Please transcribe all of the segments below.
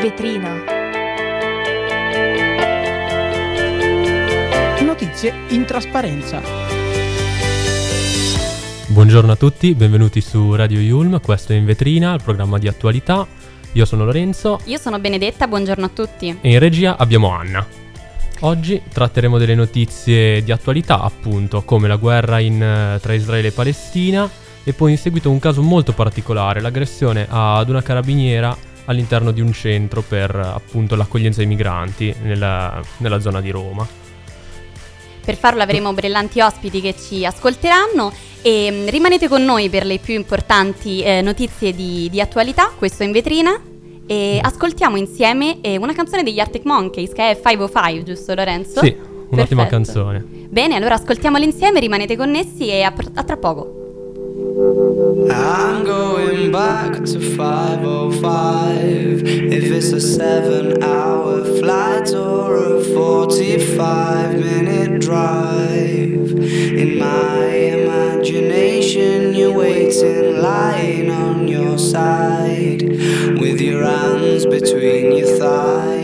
vetrina. Notizie in trasparenza. Buongiorno a tutti, benvenuti su Radio Yulm, questo è In Vetrina, il programma di attualità. Io sono Lorenzo Io sono Benedetta, buongiorno a tutti. e in regia abbiamo Anna. Oggi tratteremo delle notizie di attualità, appunto, come la guerra in, eh, tra Israele e Palestina e poi in seguito un caso molto particolare, l'aggressione ad una carabiniera all'interno di un centro per appunto l'accoglienza dei migranti nella, nella zona di Roma. Per farlo avremo brillanti ospiti che ci ascolteranno e mm, rimanete con noi per le più importanti eh, notizie di, di attualità, questo in vetrina. E ascoltiamo insieme eh, una canzone degli Arctic Monkeys che è 505, giusto Lorenzo? Sì, un'ottima Perfetto. canzone. Bene, allora ascoltiamola insieme, rimanete connessi e a, a tra poco. I'm going back to 505 If it's a seven hour flight or a 45 minute drive In my imagination you're waiting lying on your side With your hands between your thighs.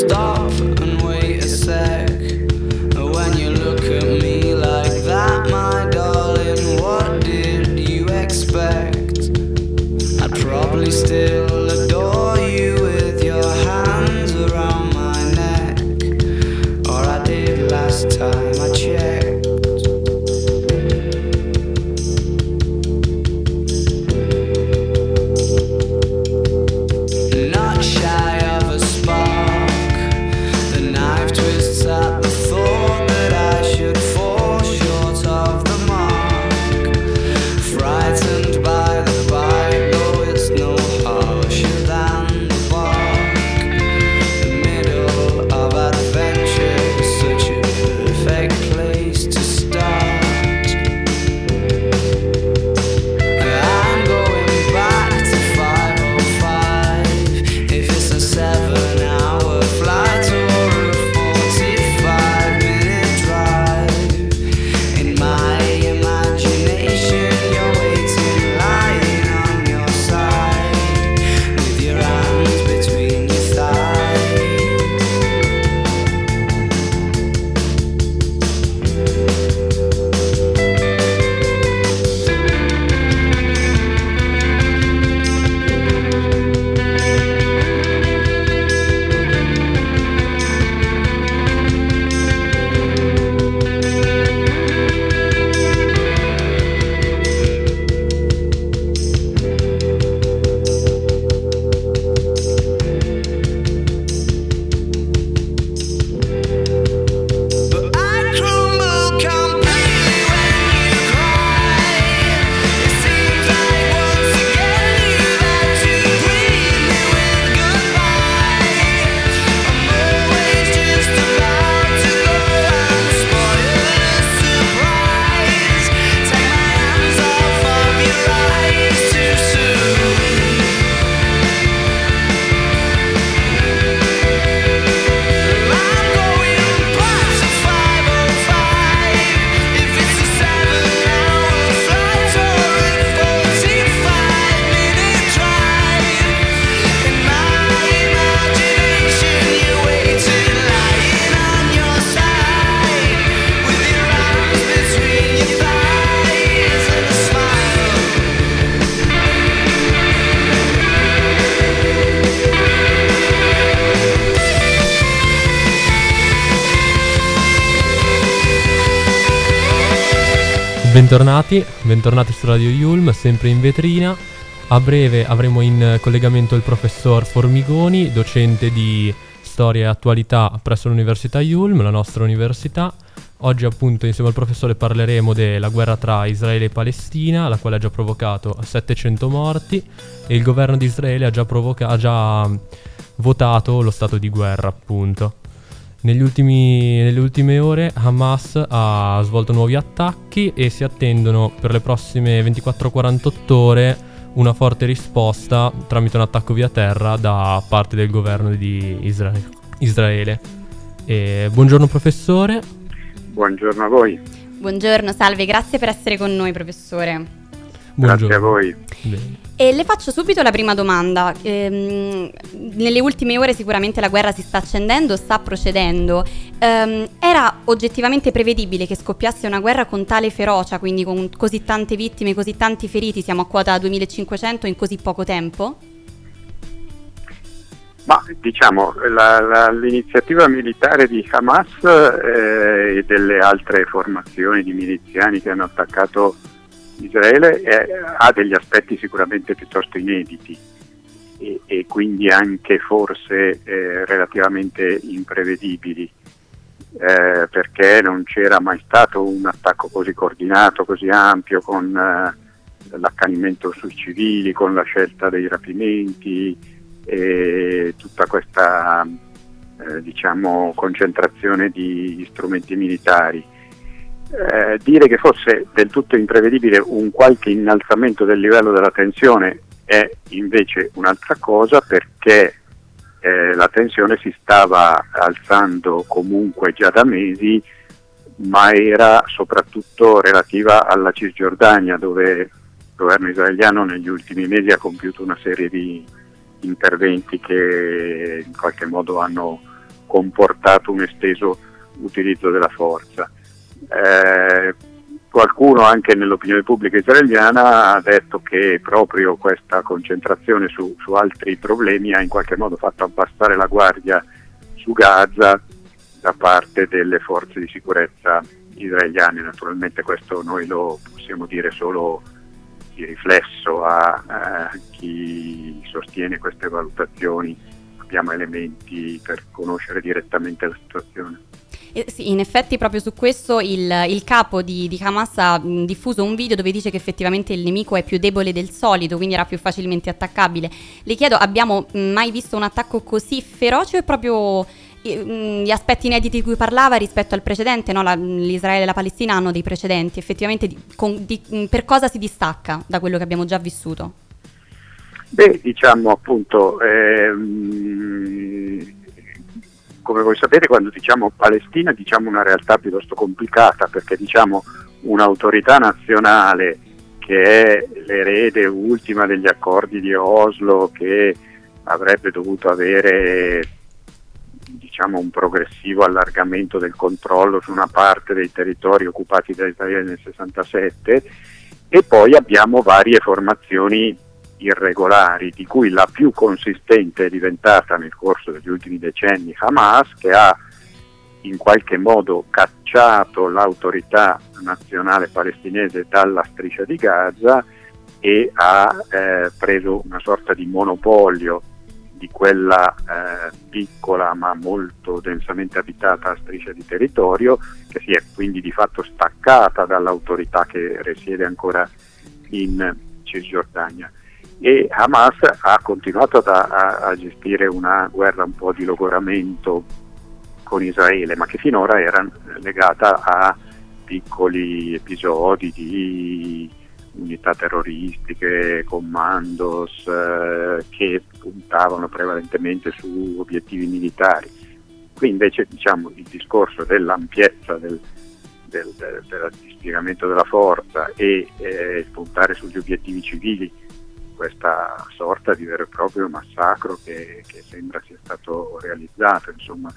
Stop Bentornati, bentornati su Radio Yulm, sempre in vetrina. A breve avremo in collegamento il professor Formigoni, docente di storia e attualità presso l'Università Yulm, la nostra università. Oggi appunto insieme al professore parleremo della guerra tra Israele e Palestina, la quale ha già provocato 700 morti e il governo di Israele ha già, provoca- ha già votato lo stato di guerra appunto. Negli ultimi- nelle ultime ore Hamas ha svolto nuovi attacchi e si attendono per le prossime 24-48 ore una forte risposta tramite un attacco via terra da parte del governo di Isra- Israele. E buongiorno professore. Buongiorno a voi. Buongiorno, salve, grazie per essere con noi, professore. Buongiorno. Grazie a voi. Bene. E le faccio subito la prima domanda. Ehm, nelle ultime ore sicuramente la guerra si sta accendendo, sta procedendo. Ehm, era oggettivamente prevedibile che scoppiasse una guerra con tale ferocia, quindi con così tante vittime, così tanti feriti, siamo a quota 2500 in così poco tempo? Ma diciamo, la- la- l'iniziativa militare di Hamas eh, e delle altre formazioni di miliziani che hanno attaccato Israele eh, ha degli aspetti sicuramente piuttosto inediti e, e quindi anche forse eh, relativamente imprevedibili. eh, perché non c'era mai stato un attacco così coordinato, così ampio, con eh, l'accanimento sui civili, con la scelta dei rapimenti e tutta questa eh, diciamo, concentrazione di strumenti militari. Eh, dire che fosse del tutto imprevedibile un qualche innalzamento del livello della tensione è invece un'altra cosa perché eh, la tensione si stava alzando comunque già da mesi, ma era soprattutto relativa alla Cisgiordania, dove il governo israeliano negli ultimi mesi ha compiuto una serie di interventi che in qualche modo hanno comportato un esteso utilizzo della forza. Eh, qualcuno anche nell'opinione pubblica israeliana ha detto che proprio questa concentrazione su, su altri problemi ha in qualche modo fatto abbassare la guardia su Gaza da parte delle forze di sicurezza israeliane. Naturalmente questo noi lo possiamo dire solo di riflesso a, a chi sostiene queste valutazioni, abbiamo elementi per conoscere direttamente la situazione. Eh, sì, in effetti proprio su questo il, il capo di, di Hamas ha diffuso un video dove dice che effettivamente il nemico è più debole del solito, quindi era più facilmente attaccabile. Le chiedo, abbiamo mai visto un attacco così feroce o proprio eh, gli aspetti inediti di cui parlava rispetto al precedente? No? La- l'Israele e la Palestina hanno dei precedenti, effettivamente di- con- di- per cosa si distacca da quello che abbiamo già vissuto? Beh, diciamo appunto, ehm, come voi sapete quando diciamo Palestina diciamo una realtà piuttosto complicata perché diciamo un'autorità nazionale che è l'erede ultima degli accordi di Oslo che avrebbe dovuto avere diciamo un progressivo allargamento del controllo su una parte dei territori occupati da Israele nel 67 e poi abbiamo varie formazioni irregolari, di cui la più consistente è diventata nel corso degli ultimi decenni Hamas, che ha in qualche modo cacciato l'autorità nazionale palestinese dalla striscia di Gaza e ha eh, preso una sorta di monopolio di quella eh, piccola ma molto densamente abitata striscia di territorio che si è quindi di fatto staccata dall'autorità che risiede ancora in Cisgiordania e Hamas ha continuato ad- a, a gestire una guerra un po' di logoramento con Israele, ma che finora era legata a piccoli episodi di unità terroristiche, commandos eh, che puntavano prevalentemente su obiettivi militari. Qui invece diciamo, il discorso dell'ampiezza del, del, del- del dispiegamento della forza e eh, puntare sugli obiettivi civili questa sorta di vero e proprio massacro che, che sembra sia stato realizzato, insomma,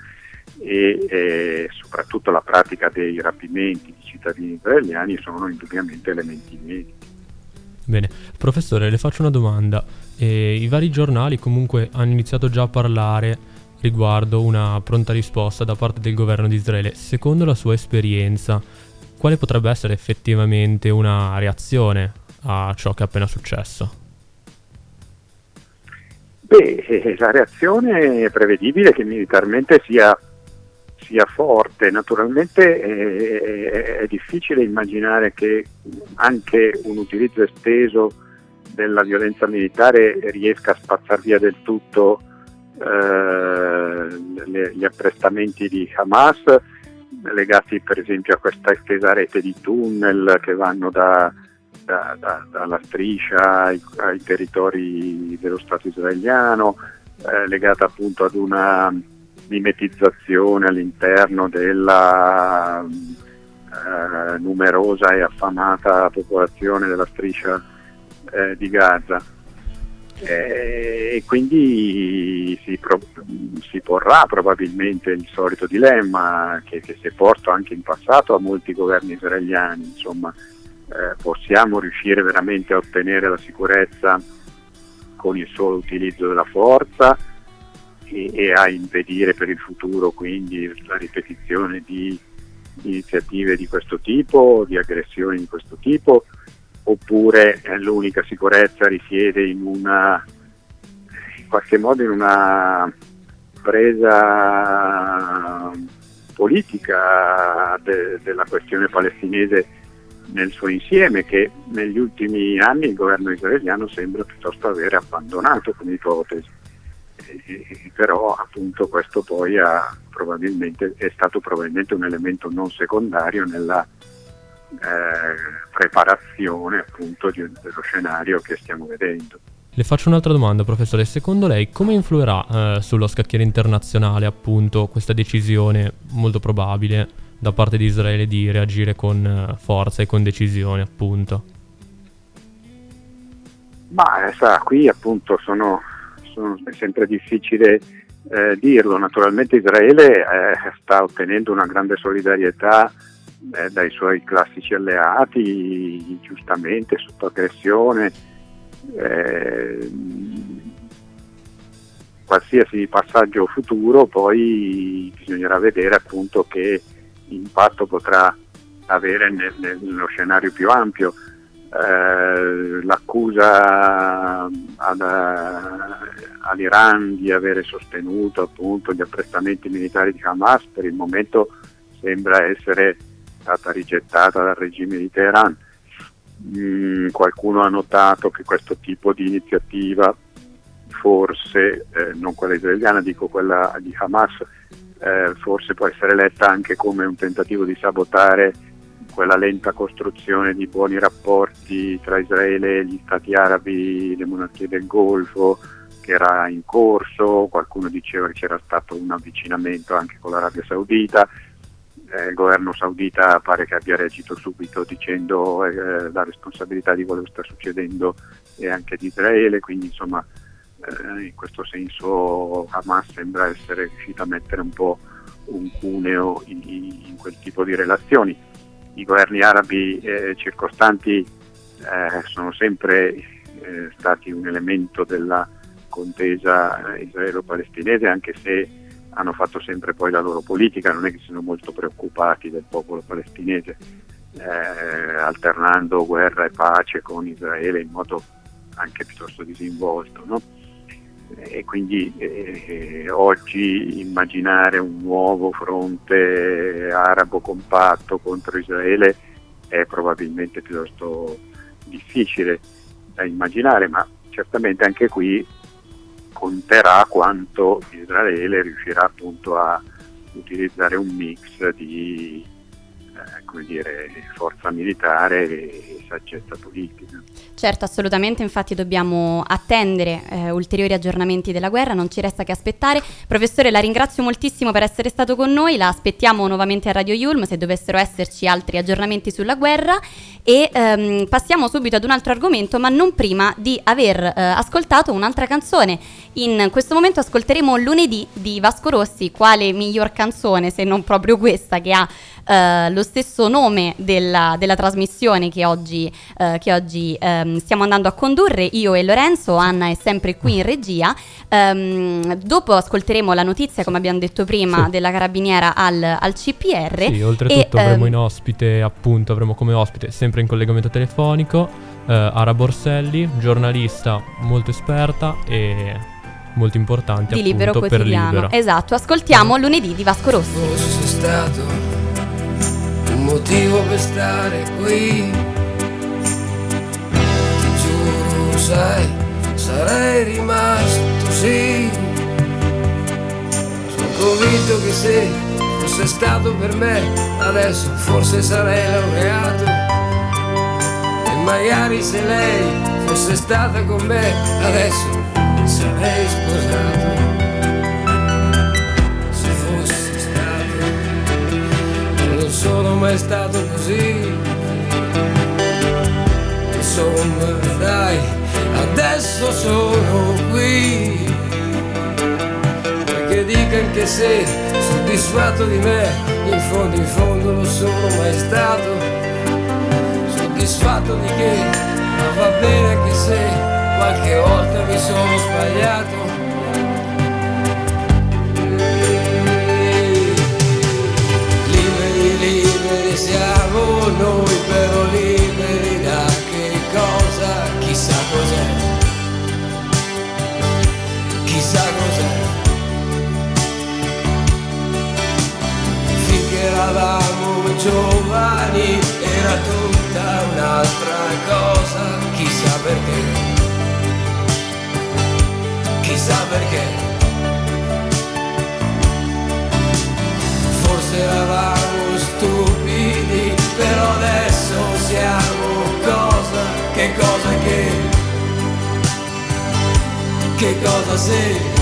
e, e soprattutto la pratica dei rapimenti di cittadini israeliani sono indubbiamente elementi inediti. Bene, professore, le faccio una domanda. Eh, I vari giornali comunque hanno iniziato già a parlare riguardo una pronta risposta da parte del governo di Israele. Secondo la sua esperienza, quale potrebbe essere effettivamente una reazione a ciò che è appena successo? Beh, eh, la reazione è prevedibile che militarmente sia, sia forte, naturalmente eh, è, è difficile immaginare che anche un utilizzo esteso della violenza militare riesca a spazzare via del tutto eh, gli apprestamenti di Hamas legati per esempio a questa estesa rete di tunnel che vanno da, da- da- dalla striscia ai, ai territori dello Stato israeliano, eh, legata appunto ad una mimetizzazione all'interno della, eh, numerosa e affamata popolazione della striscia eh, di Gaza. Eh, E quindi si, pro- si porrà probabilmente il solito dilemma che, che si è posto anche in passato a molti governi israeliani, insomma, eh, possiamo riuscire veramente a ottenere la sicurezza con il solo utilizzo della forza e, e a impedire per il futuro quindi la ripetizione di iniziative di questo tipo, di aggressioni di questo tipo, oppure eh, l'unica sicurezza risiede in una in qualche modo in una presa politica de- della questione palestinese nel suo insieme che negli ultimi anni il governo israeliano sembra piuttosto aver abbandonato come ipotesi. E- però appunto questo poi ha è stato probabilmente un elemento non secondario nella eh, preparazione appunto di- dello scenario che stiamo vedendo. Le faccio un'altra domanda, professore. Secondo lei come influirà eh, sullo scacchiere internazionale appunto questa decisione molto probabile da parte di Israele di reagire con eh, forza e con decisione appunto? Ma eh, sa, qui appunto sono, sono- è sempre difficile eh, dirlo, naturalmente Israele eh, sta ottenendo una grande solidarietà eh, dai suoi classici alleati, giustamente sotto aggressione. eh, qualsiasi passaggio futuro poi bisognerà vedere appunto che impatto potrà avere nel- nello scenario più ampio. Eh, l'accusa ad- all'Iran di avere sostenuto appunto gli apprestamenti militari di Hamas per il momento sembra essere stata rigettata dal regime di Teheran. Mm, qualcuno ha notato che questo tipo di iniziativa forse, eh, non quella israeliana, dico quella di Hamas, eh, forse può essere letta anche come un tentativo di sabotare quella lenta costruzione di buoni rapporti tra Israele e gli stati arabi, le monarchie del Golfo, che era in corso, qualcuno diceva che c'era stato un avvicinamento anche con l'Arabia Saudita, Eh, il governo saudita pare che abbia reagito subito dicendo eh, la responsabilità di quello che sta succedendo è anche di Israele, quindi insomma in questo senso Hamas sembra essere riuscita a mettere un po' un cuneo in, in quel tipo di relazioni. I governi arabi eh, circostanti eh, sono sempre eh, stati un elemento della contesa eh, israelo-palestinese, anche se hanno fatto sempre poi la loro politica, non è che siano molto preoccupati del popolo palestinese, eh, alternando guerra e pace con Israele in modo anche piuttosto disinvolto. no? E quindi eh, oggi immaginare un nuovo fronte arabo compatto contro Israele è probabilmente piuttosto difficile da immaginare, ma certamente anche qui conterà quanto Israele riuscirà appunto a utilizzare un mix di come dire, forza militare e saggezza politica. Certo, assolutamente, infatti dobbiamo attendere eh, ulteriori aggiornamenti della guerra, non ci resta che aspettare. Professore, la ringrazio moltissimo per essere stato con noi, la aspettiamo nuovamente a Radio Yulm se dovessero esserci altri aggiornamenti sulla guerra e ehm, passiamo subito ad un altro argomento, ma non prima di aver eh, ascoltato un'altra canzone. In questo momento ascolteremo Lunedì di Vasco Rossi, quale miglior canzone se non proprio questa che ha eh, lo stesso nome della, della trasmissione che oggi, eh, che oggi ehm, stiamo andando a condurre, io e Lorenzo, Anna è sempre qui in regia. Ehm, dopo ascolteremo la notizia, come abbiamo detto prima, Sì. della carabiniera al, al CPR. Sì, oltretutto e, avremo ehm, in ospite, appunto, avremo come ospite, sempre in collegamento telefonico, eh, Ara Borselli, giornalista molto esperta e molto importante di Libero appunto per Quotidiano. Libero. Esatto, ascoltiamo lunedì di Vasco Rossi. Motivo per stare qui. Ti giuro, sai, sarei rimasto sì. Sono convinto che se fosse stato per me, adesso forse sarei laureato. E magari se lei fosse stata con me, adesso sarei sposato sono mai stato così. Insomma, dai, adesso sono qui. Perché dica anche se soddisfatto di me, in fondo, in fondo non sono mai stato. Soddisfatto di che, ma va bene anche se qualche volta mi sono sbagliato. Giovani era tutta un'altra cosa. Chissà perché. Chissà perché. Forse eravamo stupidi, però adesso siamo cosa? Che cosa che? Che cosa sei?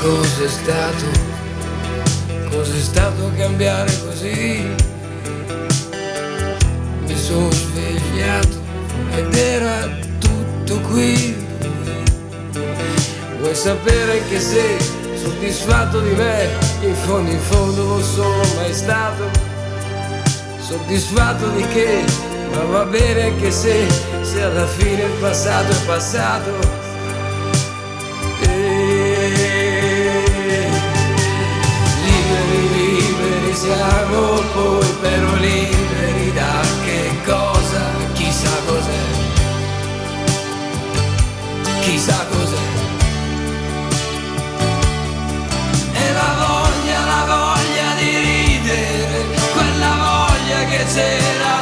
Cos'è stato? Cos'è stato cambiare così? Mi sono svegliato ed era tutto qui. Vuoi sapere anche se soddisfatto di me? In fondo in fondo non sono mai stato. Soddisfatto di che? Ma va bene anche se, se alla fine il passato è passato. Siamo poi però liberi da che cosa? Chissà cos'è. Chissà cos'è. E la voglia, la voglia di ridere, quella voglia che c'era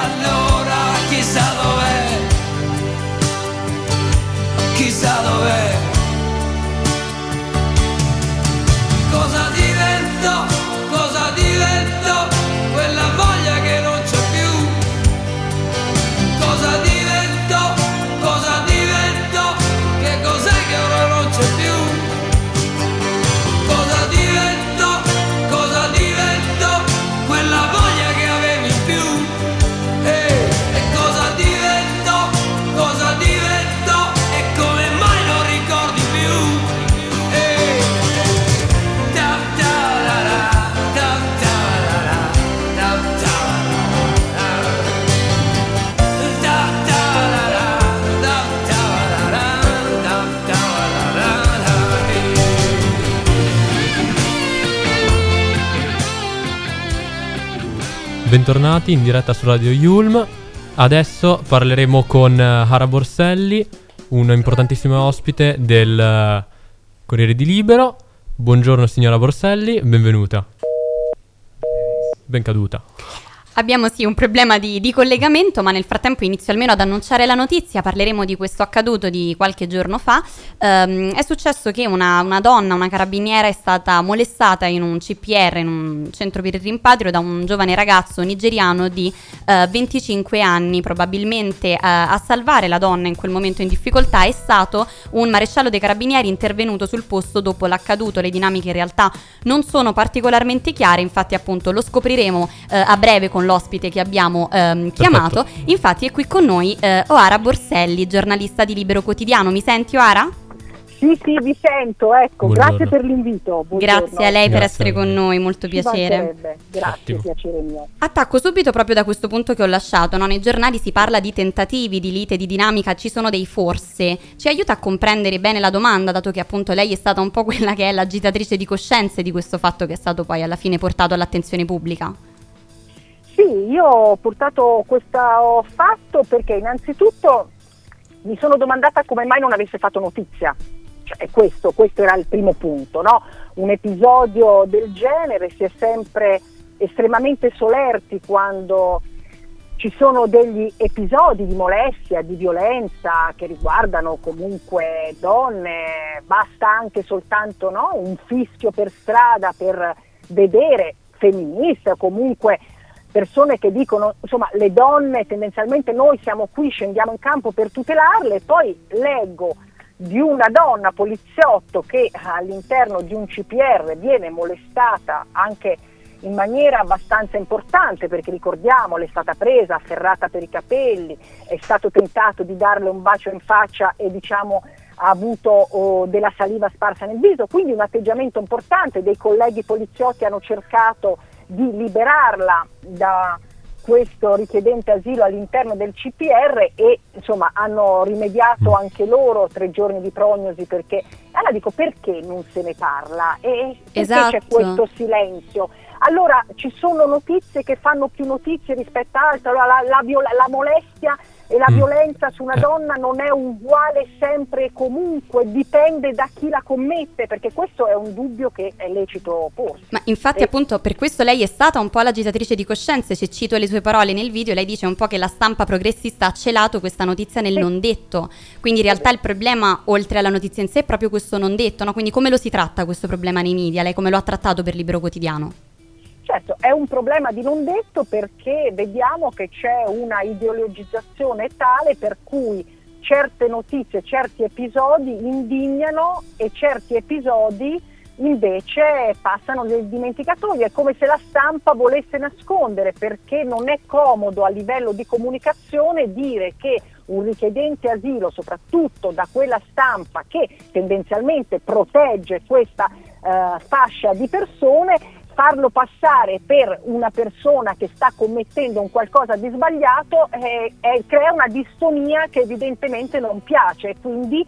Bentornati in diretta su Radio Yulm. Adesso parleremo con eh, Hara Borselli, un importantissimo ospite del eh, Corriere di Libero. Buongiorno signora Borselli, benvenuta. Ben caduta. Abbiamo sì un problema di, di collegamento, ma nel frattempo inizio almeno ad annunciare la notizia. Parleremo di questo accaduto di qualche giorno fa. Ehm, è successo che una, una donna, una carabiniera, è stata molestata in un CPR, in un centro per il rimpatrio, da un giovane ragazzo nigeriano di eh, 25 anni. Probabilmente eh, a salvare la donna in quel momento in difficoltà è stato un maresciallo dei carabinieri intervenuto sul posto dopo l'accaduto. Le dinamiche in realtà non sono particolarmente chiare, infatti appunto lo scopriremo eh, a breve con l'ospite che abbiamo ehm, chiamato. Infatti è qui con noi eh, Oara Borselli, giornalista di Libero Quotidiano. Mi senti Oara? Sì, sì, vi sento, ecco, Buongiorno. grazie per l'invito. buongiorno. Grazie a lei per Grazie essere a con noi, molto piacere. Grazie, Ottimo. piacere mio. Attacco subito proprio da questo punto che ho lasciato. no? Nei giornali si parla di tentativi, di lite, di dinamica, ci sono dei forse. Ci aiuta a comprendere bene la domanda, dato che appunto lei è stata un po' quella che è l'agitatrice di coscienze di questo fatto che è stato poi alla fine portato all'attenzione pubblica. Sì, io ho portato questo fatto perché innanzitutto mi sono domandata come mai non avesse fatto notizia. Cioè, questo, questo era il primo punto, no? Un episodio del genere si è sempre estremamente solerti quando ci sono degli episodi di molestia, di violenza che riguardano comunque donne, basta anche soltanto no, un fischio per strada per vedere femministe o comunque persone che dicono insomma le donne tendenzialmente noi siamo qui, scendiamo in campo per tutelarle, poi leggo di una donna poliziotto che all'interno di un CPR viene molestata anche in maniera abbastanza importante perché ricordiamo è stata presa, afferrata per i capelli, è stato tentato di darle un bacio in faccia e diciamo ha avuto oh, della saliva sparsa nel viso, quindi un atteggiamento importante, dei colleghi poliziotti hanno cercato di liberarla da questo richiedente asilo all'interno del CPR e insomma hanno rimediato anche loro tre giorni di prognosi perché allora dico perché non se ne parla? E perché Esatto. c'è questo silenzio? Allora ci sono notizie che fanno più notizie rispetto a altre allora la, la la molestia e la Mm. violenza su una Eh. donna non è uguale sempre e comunque dipende da chi la commette perché questo è un dubbio che è lecito porsi Ma infatti Eh. appunto per questo lei è stata un po' l'agitatrice di coscienze, se cito le sue parole nel video, lei dice un po' che la stampa progressista ha celato questa notizia nel Sì. non detto, quindi in realtà il problema oltre alla notizia in sé è proprio questo non detto, no? quindi come lo si tratta questo problema nei media, lei come lo ha trattato per Libero Quotidiano? Certo, è un problema di non detto perché vediamo che c'è una ideologizzazione tale per cui certe notizie, certi episodi indignano e certi episodi invece passano nel dimenticatoio. È come se la stampa volesse nascondere perché non è comodo a livello di comunicazione dire che un richiedente asilo, soprattutto da quella stampa che tendenzialmente protegge questa eh, fascia di persone, farlo passare per una persona che sta commettendo un qualcosa di sbagliato eh, eh, crea una distonia che evidentemente non piace e quindi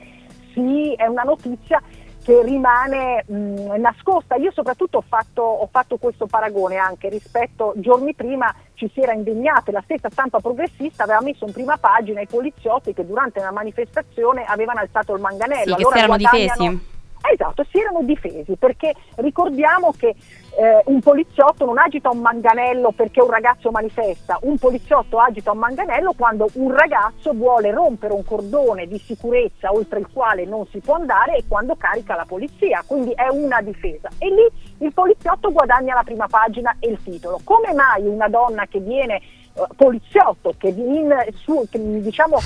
sì, è una notizia che rimane mh, nascosta. Io soprattutto ho fatto, ho fatto questo paragone anche rispetto, giorni prima ci si era indegnate, la stessa stampa progressista aveva messo in prima pagina i poliziotti che durante una manifestazione avevano alzato il manganello. Sì, che Allora si erano difesi. Esatto, si erano difesi perché ricordiamo che eh, un poliziotto non agita un manganello perché un ragazzo manifesta, un poliziotto agita un manganello quando un ragazzo vuole rompere un cordone di sicurezza oltre il quale non si può andare e quando carica la polizia, quindi è una difesa. E lì il poliziotto guadagna la prima pagina e il titolo. Come mai una donna che viene poliziotto che, in- su- che, diciamo,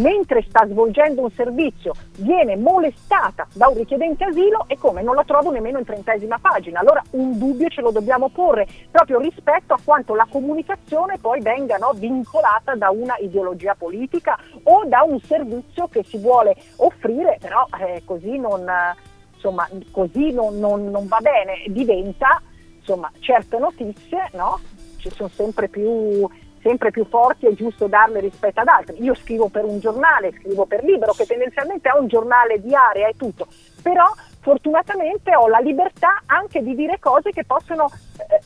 mentre sta svolgendo un servizio viene molestata da un richiedente asilo e come non la trovo nemmeno in trentesima pagina. Allora un dubbio ce lo dobbiamo porre proprio rispetto a quanto la comunicazione poi venga no, vincolata da una ideologia politica o da un servizio che si vuole offrire, però eh, così non, insomma, così non- non- non va bene, diventa insomma, certe notizie no? ci sono sempre più, sempre più forti, è giusto darle rispetto ad altre. Io scrivo per un giornale, scrivo per Libero, che tendenzialmente è un giornale di area e tutto, però fortunatamente ho la libertà anche di dire cose che possono,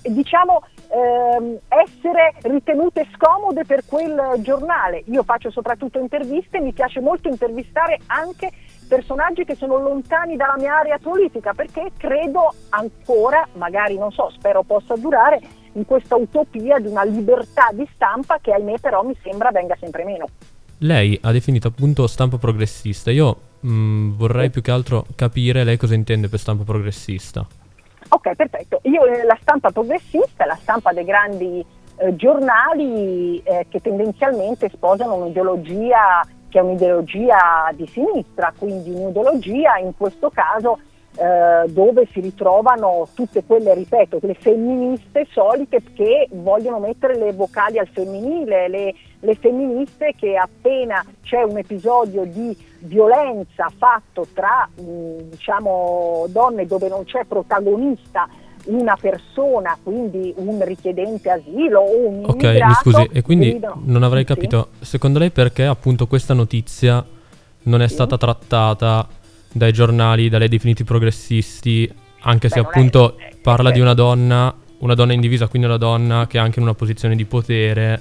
eh, diciamo, ehm, essere ritenute scomode per quel giornale. Io faccio soprattutto interviste, mi piace molto intervistare anche personaggi che sono lontani dalla mia area politica perché credo ancora, magari non so, spero possa durare, in questa utopia di una libertà di stampa che ahimè però mi sembra venga sempre meno. Lei ha definito appunto stampa progressista. Io mh, vorrei più che altro capire lei cosa intende per stampa progressista. Ok, perfetto. Io eh, la stampa progressista, la stampa dei grandi eh, giornali eh, che tendenzialmente sposano un'ideologia che è un'ideologia di sinistra, quindi un'ideologia in questo caso eh, dove si ritrovano tutte quelle, ripeto, le femministe solite che vogliono mettere le vocali al femminile, le, le femministe che appena c'è un episodio di violenza fatto tra mh, diciamo, donne dove non c'è protagonista una persona, quindi un richiedente asilo o un Ok, mi scusi, e quindi gridano. non avrei capito, secondo lei perché appunto questa notizia non è Sì. stata trattata dai giornali, da lei definiti progressisti, anche Beh, se non è- appunto eh, parla eh, di una donna una donna in divisa, quindi una donna che è anche in una posizione di potere.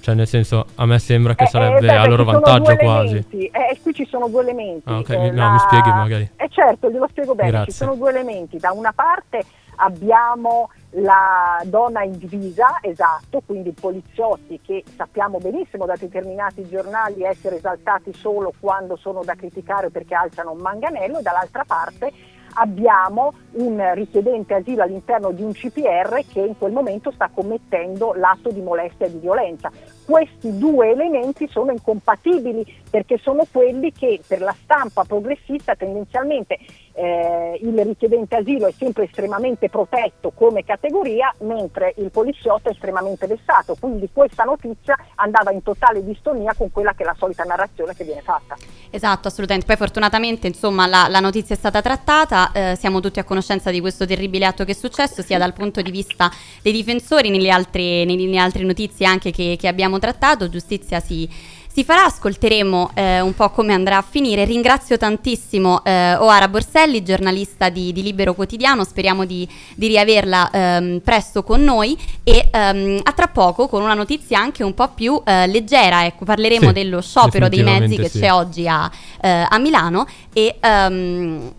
Cioè, nel senso, a me sembra che Eh, eh, sarebbe beh, a loro vantaggio quasi. Eh, qui ci sono due elementi. Ah, ok, Eh, no, mi spieghi magari. Eh certo, glielo spiego bene. Grazie. Ci sono due elementi. Da una parte abbiamo la donna in divisa, esatto, quindi poliziotti che sappiamo benissimo da determinati giornali essere esaltati solo quando sono da criticare perché alzano un manganello, e dall'altra parte abbiamo un richiedente asilo all'interno di un CPR che in quel momento sta commettendo l'atto di molestia e di violenza. Questi due elementi sono incompatibili perché sono quelli che per la stampa progressista tendenzialmente eh, il richiedente asilo è sempre estremamente protetto come categoria, mentre il poliziotto è estremamente vessato. Quindi questa notizia andava in totale distonia con quella che è la solita narrazione che viene fatta. Esatto, assolutamente. Poi fortunatamente insomma la, la notizia è stata trattata, eh, siamo tutti a conoscenza di questo terribile atto che è successo, sia dal punto di vista dei difensori, nelle altre, nelle altre notizie anche che, che abbiamo trattato, giustizia si, si farà, ascolteremo eh, un po' come andrà a finire. Ringrazio tantissimo eh, Oara Borselli, giornalista di, di Libero Quotidiano, speriamo di, di riaverla ehm, presto con noi e ehm, a tra poco con una notizia anche un po' più eh, leggera, ecco, parleremo Sì, dello sciopero dei mezzi che sì. c'è oggi a, eh, a Milano e... ehm,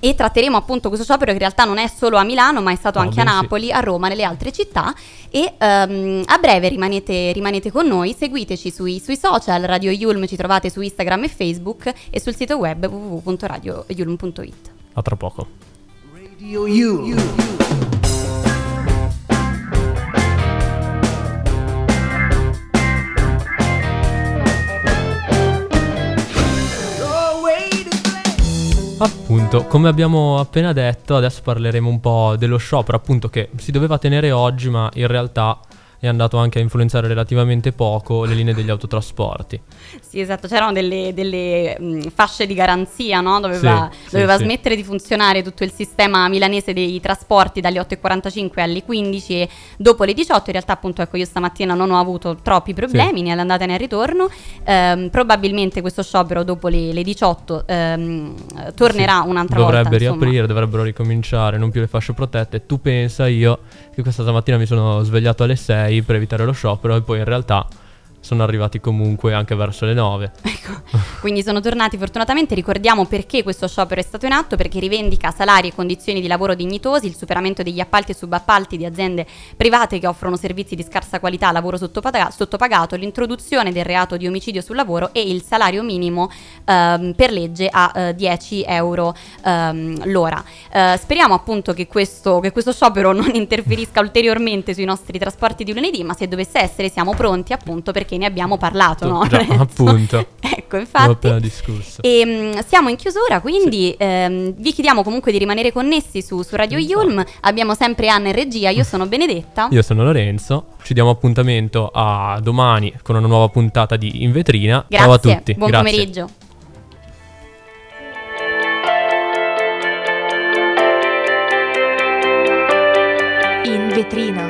e tratteremo appunto questo sciopero che in realtà non è solo a Milano, ma è stato No, anche a. Napoli, a Roma, nelle altre città. E ehm, a breve rimanete, rimanete con noi, seguiteci sui, sui social, Radio Yulm ci trovate su Instagram e Facebook e sul sito web www.radioyulm.it. A tra poco. Radio you. Appunto, come abbiamo appena detto, adesso parleremo un po' dello sciopero, appunto che si doveva tenere oggi, ma in realtà è andato anche a influenzare relativamente poco le linee degli autotrasporti. Sì, esatto, c'erano delle, delle, mh, fasce di garanzia, no? Doveva, Sì, sì, doveva sì. smettere di funzionare tutto il sistema milanese dei trasporti dalle 8.45 alle 15 e dopo le 18. In realtà, appunto, ecco, io stamattina non ho avuto troppi problemi né all'andata né al ritorno. Ehm, probabilmente questo sciopero dopo le, le 18 ehm, tornerà Sì, un'altra Dovrebbe volta. insomma. riaprire, dovrebbero ricominciare, non più le fasce protette. Tu pensa io che questa stamattina mi sono svegliato alle 6 per evitare lo sciopero e poi in realtà sono arrivati comunque anche verso le 9. Quindi sono tornati fortunatamente, ricordiamo perché questo sciopero è stato in atto, perché rivendica salari e condizioni di lavoro dignitosi, il superamento degli appalti e subappalti di aziende private che offrono servizi di scarsa qualità, lavoro sottopaga- sottopagato, l'introduzione del reato di omicidio sul lavoro e il salario minimo ehm, per legge a eh, 10 euro ehm, l'ora. Eh, speriamo appunto che questo, che questo sciopero non interferisca ulteriormente sui nostri trasporti di lunedì, ma se dovesse essere siamo pronti appunto perché ne abbiamo parlato, no? Già, appunto. ecco, Abbiamo infatti. appena discusso. E, mm, siamo in chiusura, quindi ehm, vi chiediamo comunque di rimanere connessi su, su Radio Esatto. Yulm. Abbiamo sempre Anna in regia, io sono Benedetta. Io sono Lorenzo, ci diamo appuntamento a domani con una nuova puntata di In Vetrina. Grazie, Ciao a tutti. buon Grazie. pomeriggio. In vetrina.